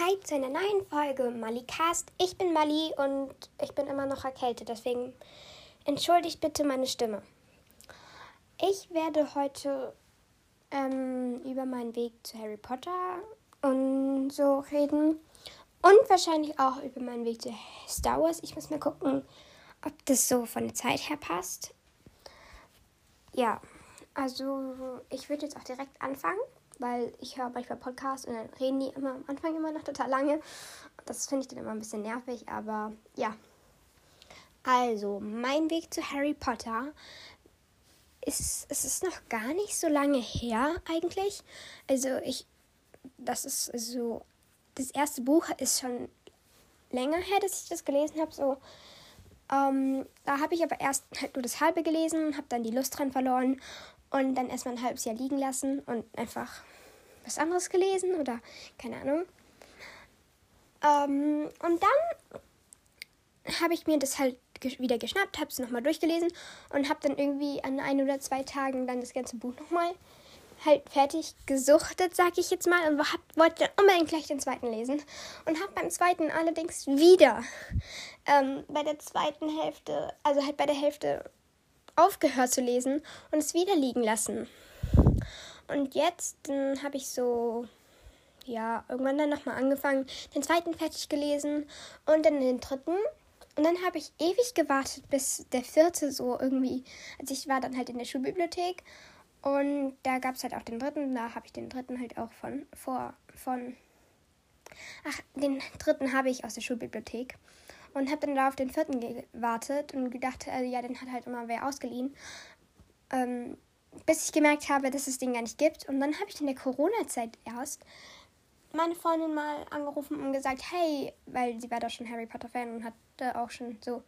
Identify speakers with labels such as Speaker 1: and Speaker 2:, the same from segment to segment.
Speaker 1: Hi zu einer neuen Folge Malicast. Ich bin Mali und ich bin immer noch erkältet, deswegen entschuldigt bitte meine Stimme. Ich werde heute ähm, über meinen Weg zu Harry Potter und so reden und wahrscheinlich auch über meinen Weg zu Star Wars. Ich muss mal gucken, ob das so von der Zeit her passt. Ja, also ich würde jetzt auch direkt anfangen weil ich höre manchmal Podcasts und dann reden die immer am Anfang immer noch total lange. Das finde ich dann immer ein bisschen nervig, aber ja. Also, mein Weg zu Harry Potter ist, es ist noch gar nicht so lange her eigentlich. Also, ich, das ist so, das erste Buch ist schon länger her, dass ich das gelesen habe, so. Ähm, da habe ich aber erst halt nur das halbe gelesen, habe dann die Lust dran verloren und dann erstmal ein halbes Jahr liegen lassen und einfach was anderes gelesen oder keine Ahnung. Ähm, und dann habe ich mir das halt wieder geschnappt, habe es nochmal durchgelesen und habe dann irgendwie an ein oder zwei Tagen dann das ganze Buch nochmal halt fertig gesuchtet, sag ich jetzt mal, und hab, wollte dann unbedingt gleich den zweiten lesen. Und habe beim zweiten allerdings wieder ähm, bei der zweiten Hälfte, also halt bei der Hälfte aufgehört zu lesen und es wieder liegen lassen. Und jetzt habe ich so, ja, irgendwann dann nochmal angefangen, den zweiten fertig gelesen und dann den dritten. Und dann habe ich ewig gewartet, bis der vierte so irgendwie, also ich war dann halt in der Schulbibliothek und da gab es halt auch den dritten, da habe ich den dritten halt auch von, vor, von, ach, den dritten habe ich aus der Schulbibliothek und habe dann da auf den vierten gewartet und gedacht, also ja, den hat halt immer wer ausgeliehen. Ähm, bis ich gemerkt habe, dass es den gar nicht gibt. Und dann habe ich in der Corona-Zeit erst meine Freundin mal angerufen und gesagt, hey, weil sie war da schon Harry Potter-Fan und hatte auch schon so,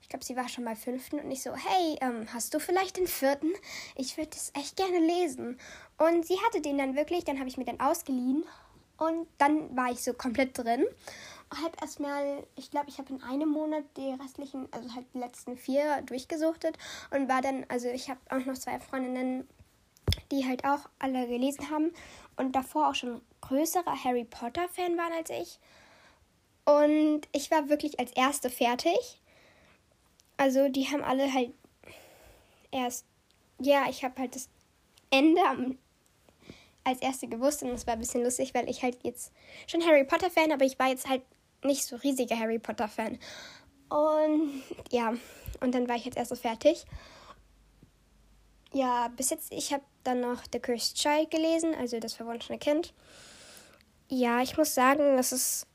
Speaker 1: ich glaube, sie war schon bei fünften und ich so, hey, ähm, hast du vielleicht den vierten? Ich würde das echt gerne lesen. Und sie hatte den dann wirklich, dann habe ich mir den ausgeliehen und dann war ich so komplett drin halt erstmal, ich glaube, ich habe in einem Monat die restlichen, also halt die letzten vier durchgesuchtet und war dann, also ich habe auch noch zwei Freundinnen, die halt auch alle gelesen haben und davor auch schon größere Harry Potter-Fan waren als ich. Und ich war wirklich als erste fertig. Also die haben alle halt erst, ja, ich habe halt das Ende am als erste gewusst und das war ein bisschen lustig, weil ich halt jetzt schon Harry Potter Fan, aber ich war jetzt halt nicht so riesiger Harry Potter-Fan. Und ja, und dann war ich jetzt erst so fertig. Ja, bis jetzt, ich habe dann noch The Cursed Child gelesen, also das verwunschene Kind. Ja, ich muss sagen, es ist,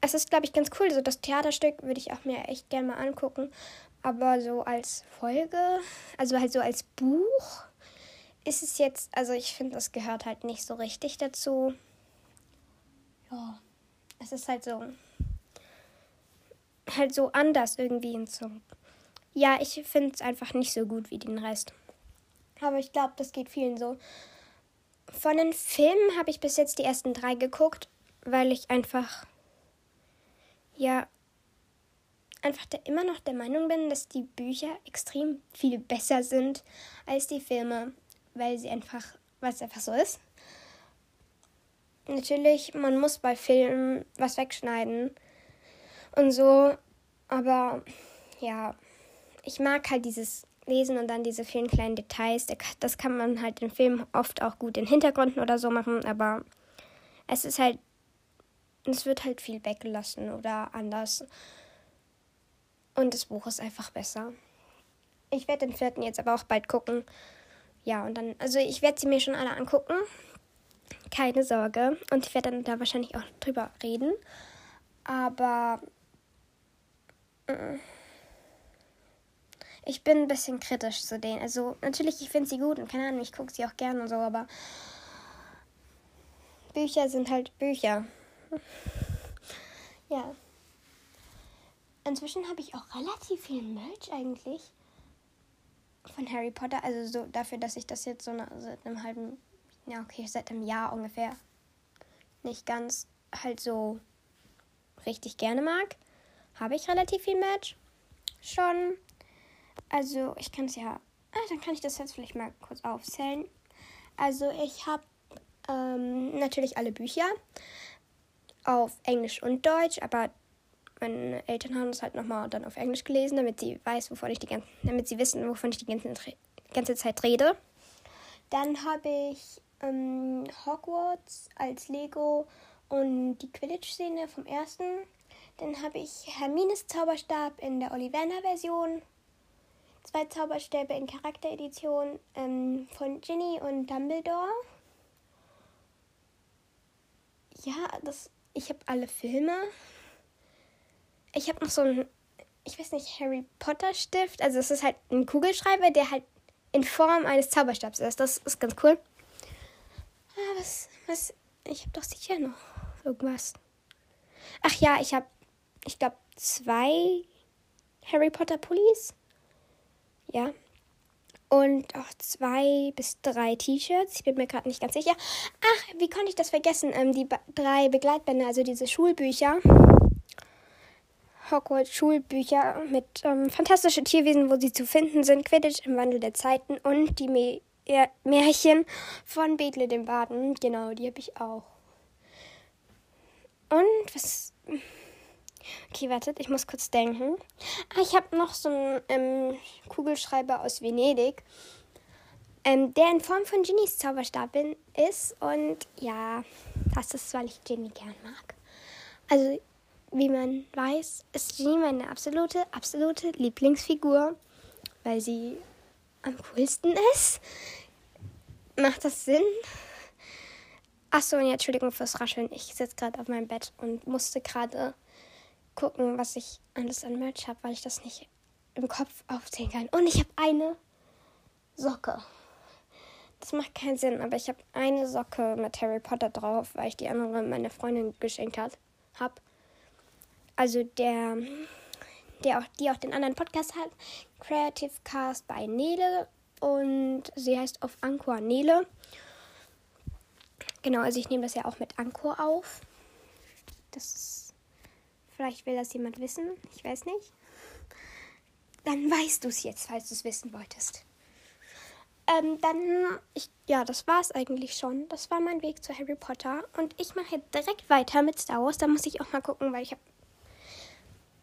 Speaker 1: es ist, glaube ich, ganz cool. So das Theaterstück würde ich auch mir echt gerne mal angucken. Aber so als Folge, also halt so als Buch, ist es jetzt, also ich finde, das gehört halt nicht so richtig dazu. Ja es ist halt so, halt so anders irgendwie und so. Ja, ich finde es einfach nicht so gut wie den Rest. Aber ich glaube, das geht vielen so. Von den Filmen habe ich bis jetzt die ersten drei geguckt, weil ich einfach, ja, einfach der, immer noch der Meinung bin, dass die Bücher extrem viel besser sind als die Filme, weil sie einfach, weil es einfach so ist natürlich, man muss bei Filmen was wegschneiden und so. Aber ja, ich mag halt dieses Lesen und dann diese vielen kleinen Details. Das kann man halt in Filmen oft auch gut in Hintergründen oder so machen, aber es ist halt, es wird halt viel weggelassen oder anders. Und das Buch ist einfach besser. Ich werde den vierten jetzt aber auch bald gucken. Ja, und dann, also ich werde sie mir schon alle angucken keine Sorge. Und ich werde dann da wahrscheinlich auch drüber reden. Aber äh, ich bin ein bisschen kritisch zu denen. Also natürlich, ich finde sie gut und keine Ahnung, ich gucke sie auch gerne und so, aber Bücher sind halt Bücher. ja. Inzwischen habe ich auch relativ viel Merch eigentlich von Harry Potter. Also so dafür, dass ich das jetzt so seit einem halben ja, okay, seit einem Jahr ungefähr nicht ganz halt so richtig gerne mag, habe ich relativ viel Match schon. Also ich kann es ja, ah, dann kann ich das jetzt vielleicht mal kurz aufzählen. Also ich habe ähm, natürlich alle Bücher. auf Englisch und Deutsch, aber meine Eltern haben es halt nochmal dann auf Englisch gelesen, damit sie weiß, wovon ich die ganze, damit sie wissen, wovon ich die ganze, ganze Zeit rede. Dann habe ich ähm, Hogwarts als Lego und die Quidditch-Szene vom ersten. Dann habe ich Hermines Zauberstab in der Ollivander-Version. Zwei Zauberstäbe in Charakteredition ähm, von Ginny und Dumbledore. Ja, das, ich habe alle Filme. Ich habe noch so ein, ich weiß nicht, Harry Potter Stift. Also es ist halt ein Kugelschreiber, der halt in Form eines Zauberstabs ist. Das ist ganz cool. Ah, was, was, ich habe doch sicher noch irgendwas. Ach ja, ich habe, ich glaube, zwei Harry Potter Pullis. Ja. Und auch zwei bis drei T-Shirts. Ich bin mir gerade nicht ganz sicher. Ach, wie konnte ich das vergessen? Ähm, die drei Begleitbände, also diese Schulbücher. Hogwarts Schulbücher mit ähm, fantastischen Tierwesen, wo sie zu finden sind, Quidditch im Wandel der Zeiten und die Me Märchen von Bethel dem Baden. Genau, die habe ich auch. Und was. Okay, wartet, ich muss kurz denken. Ah, ich habe noch so einen ähm, Kugelschreiber aus Venedig, ähm, der in Form von Ginnys Zauberstab ist. Und ja, das ist, weil ich Ginny gern mag. Also, wie man weiß, ist Ginny meine absolute, absolute Lieblingsfigur, weil sie am coolsten ist. Macht das Sinn? Achso, und ja, Entschuldigung fürs Rascheln. Ich sitze gerade auf meinem Bett und musste gerade gucken, was ich alles an Merch habe, weil ich das nicht im Kopf aufzählen kann. Und ich habe eine Socke. Das macht keinen Sinn, aber ich habe eine Socke mit Harry Potter drauf, weil ich die andere meine Freundin geschenkt hat, hab. Also der, der auch, die auch den anderen Podcast hat, Creative Cast bei Nele und sie heißt auf Anchor Nele. Genau, also ich nehme das ja auch mit Anchor auf. Das vielleicht will das jemand wissen, ich weiß nicht. Dann weißt du es jetzt, falls du es wissen wolltest. Ähm, dann, ich, ja, das war es eigentlich schon. Das war mein Weg zu Harry Potter. Und ich mache direkt weiter mit Star Wars. Da muss ich auch mal gucken, weil ich habe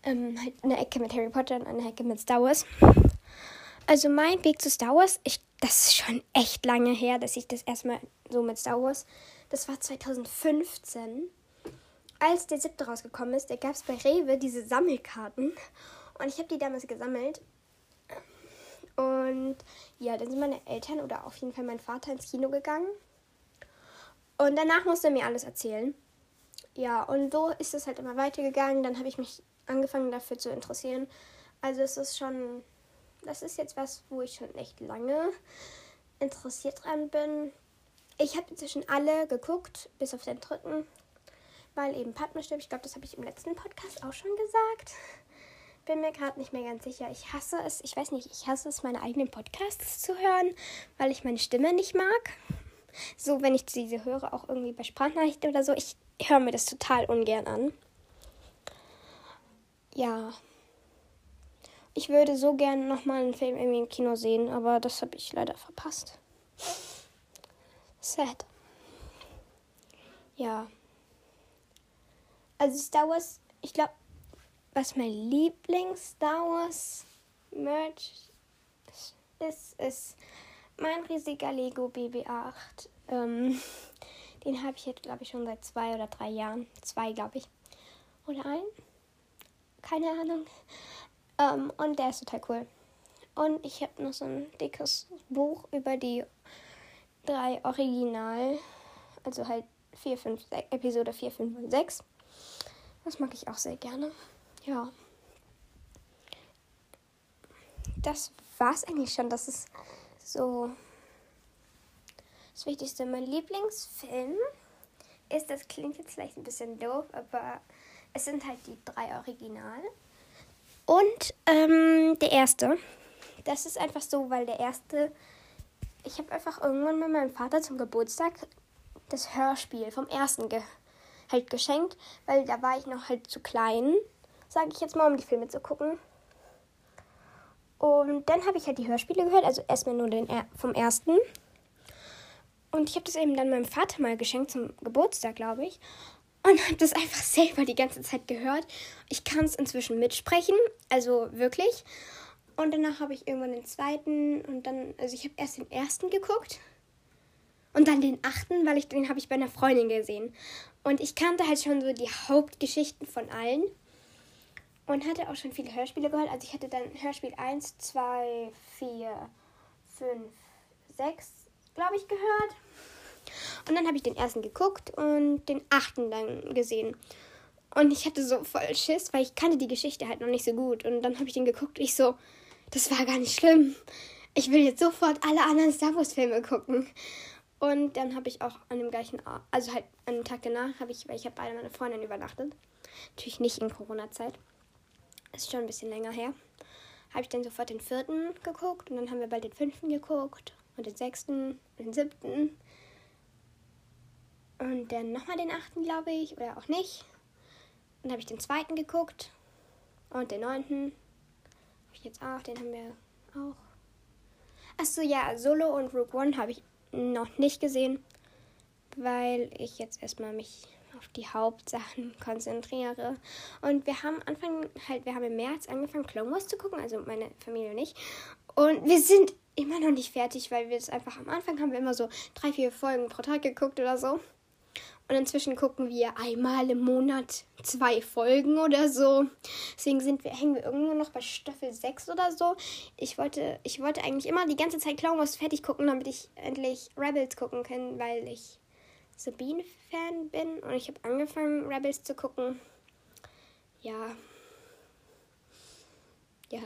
Speaker 1: ähm, halt eine Ecke mit Harry Potter und eine Ecke mit Star Wars. Also mein Weg zu Star Wars, ich, das ist schon echt lange her, dass ich das erstmal so mit Star Wars. Das war 2015. Als der siebte rausgekommen ist, da gab es bei Rewe diese Sammelkarten. Und ich habe die damals gesammelt. Und ja, dann sind meine Eltern oder auf jeden Fall mein Vater ins Kino gegangen. Und danach musste er mir alles erzählen. Ja, und so ist es halt immer weitergegangen. Dann habe ich mich angefangen dafür zu interessieren. Also es ist schon, das ist jetzt was, wo ich schon echt lange interessiert dran bin. Ich habe inzwischen alle geguckt, bis auf den dritten, weil eben stirbt. Ich glaube, das habe ich im letzten Podcast auch schon gesagt. Bin mir gerade nicht mehr ganz sicher. Ich hasse es, ich weiß nicht, ich hasse es, meine eigenen Podcasts zu hören, weil ich meine Stimme nicht mag. So, wenn ich diese höre, auch irgendwie bei Sprachnachrichten oder so, ich höre mir das total ungern an. Ja. Ich würde so gerne nochmal einen Film irgendwie im Kino sehen, aber das habe ich leider verpasst. Sad. Ja. Also Star Wars, ich glaube, was mein Lieblings-Star Wars Merch ist, ist mein riesiger Lego BB-8. Ähm, den habe ich jetzt, glaube ich, schon seit zwei oder drei Jahren. Zwei, glaube ich. Oder ein? Keine Ahnung. Ähm, und der ist total cool. Und ich habe noch so ein dickes Buch über die drei Original, also halt 4, 5, 6, Episode 4, 5 und 6. Das mag ich auch sehr gerne. Ja. Das war's eigentlich schon. Das ist so das Wichtigste. Mein Lieblingsfilm ist, das klingt jetzt vielleicht ein bisschen doof, aber es sind halt die drei Original. Und ähm, der erste. Das ist einfach so, weil der erste ich habe einfach irgendwann mit meinem Vater zum Geburtstag das Hörspiel vom ersten ge halt geschenkt, weil da war ich noch halt zu klein, sage ich jetzt mal, um die Filme zu gucken. Und dann habe ich halt die Hörspiele gehört, also erstmal nur den er vom ersten. Und ich habe das eben dann meinem Vater mal geschenkt zum Geburtstag, glaube ich. Und habe das einfach selber die ganze Zeit gehört. Ich kann es inzwischen mitsprechen, also wirklich. Und danach habe ich irgendwann den zweiten und dann, also ich habe erst den ersten geguckt und dann den achten, weil ich den habe ich bei einer Freundin gesehen. Und ich kannte halt schon so die Hauptgeschichten von allen und hatte auch schon viele Hörspiele gehört. Also ich hatte dann Hörspiel 1, 2, 4, 5, 6, glaube ich, gehört. Und dann habe ich den ersten geguckt und den achten dann gesehen. Und ich hatte so voll Schiss, weil ich kannte die Geschichte halt noch nicht so gut. Und dann habe ich den geguckt und ich so, das war gar nicht schlimm. Ich will jetzt sofort alle anderen Star Wars Filme gucken. Und dann habe ich auch an dem gleichen, also halt an dem Tag danach, habe ich, weil ich habe bei meiner Freundin übernachtet. Natürlich nicht in Corona-Zeit. Ist schon ein bisschen länger her. Habe ich dann sofort den vierten geguckt und dann haben wir bald den fünften geguckt und den sechsten und den siebten. Und dann nochmal den achten, glaube ich, oder auch nicht. Dann habe ich den zweiten geguckt und den neunten. Habe ich jetzt auch, den haben wir auch. Achso, ja, Solo und Rogue One habe ich noch nicht gesehen, weil ich jetzt erstmal mich auf die Hauptsachen konzentriere. Und wir haben Anfang, halt, wir haben im März angefangen, Clone Wars zu gucken, also meine Familie und ich. Und wir sind immer noch nicht fertig, weil wir es einfach am Anfang haben wir immer so drei, vier Folgen pro Tag geguckt oder so. Und inzwischen gucken wir einmal im Monat zwei Folgen oder so. Deswegen sind wir, hängen wir irgendwo noch bei Staffel 6 oder so. Ich wollte, ich wollte eigentlich immer die ganze Zeit Clown Wars fertig gucken, damit ich endlich Rebels gucken kann, weil ich Sabine-Fan bin. Und ich habe angefangen, Rebels zu gucken. Ja. Ja,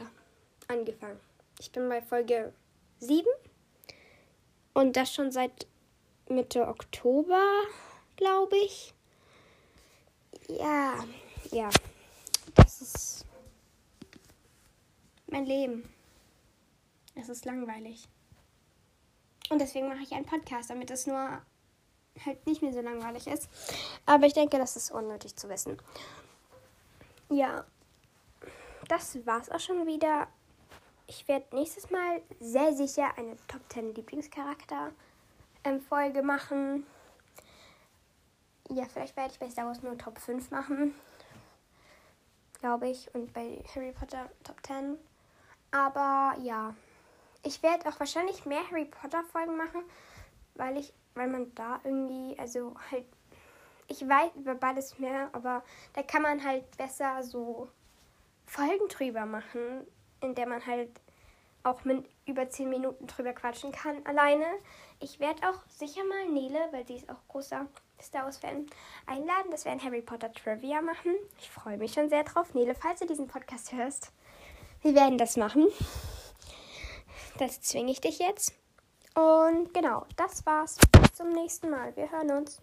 Speaker 1: angefangen. Ich bin bei Folge 7. Und das schon seit Mitte Oktober glaube ich. Ja, ja. Das ist mein Leben. Es ist langweilig. Und deswegen mache ich einen Podcast, damit es nur halt nicht mehr so langweilig ist. Aber ich denke, das ist unnötig zu wissen. Ja, das war's auch schon wieder. Ich werde nächstes Mal sehr sicher eine Top 10 Lieblingscharakter ähm, Folge machen. Ja, vielleicht werde ich bei Star Wars nur Top 5 machen. Glaube ich. Und bei Harry Potter Top 10. Aber ja. Ich werde auch wahrscheinlich mehr Harry Potter Folgen machen, weil ich, weil man da irgendwie, also halt, ich weiß über beides mehr, aber da kann man halt besser so Folgen drüber machen, in der man halt auch mit über 10 Minuten drüber quatschen kann alleine. Ich werde auch sicher mal Nele, weil sie ist auch großer Star Wars-Fan, einladen, dass wir ein Harry Potter Trivia machen. Ich freue mich schon sehr drauf. Nele, falls du diesen Podcast hörst, wir werden das machen. Das zwinge ich dich jetzt. Und genau, das war's. Bis zum nächsten Mal. Wir hören uns.